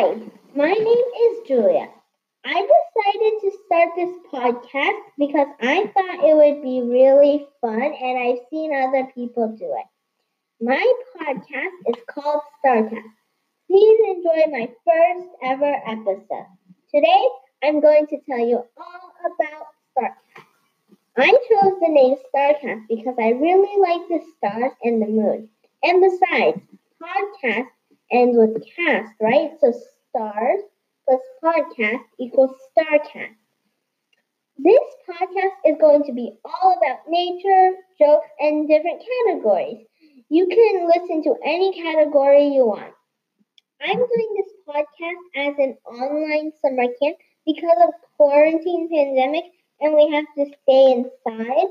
Hi, my name is Julia. I decided to start this podcast because I thought it would be really fun and I've seen other people do it. My podcast is called StarCast. Please enjoy my first ever episode. Today, I'm going to tell you all about StarCast. I chose the name StarCast because I really like the stars and the moon. And besides, podcast ends with cast, right? So stars plus podcast equals Starcast. This podcast is going to be all about nature, jokes, and different categories. You can listen to any category you want. I'm doing this podcast as an online summer camp because of quarantine pandemic and we have to stay inside.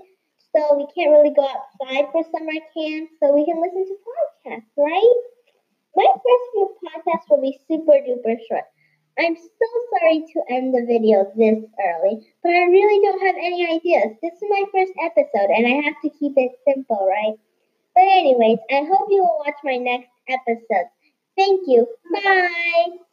So we can't really go outside for summer camp, so we can listen to podcasts, right? First few podcasts will be super duper short. I'm so sorry to end the video this early, but I really don't have any ideas. This is my first episode, and I have to keep it simple, right? But anyways, I hope you will watch my next episode. Thank you. Bye.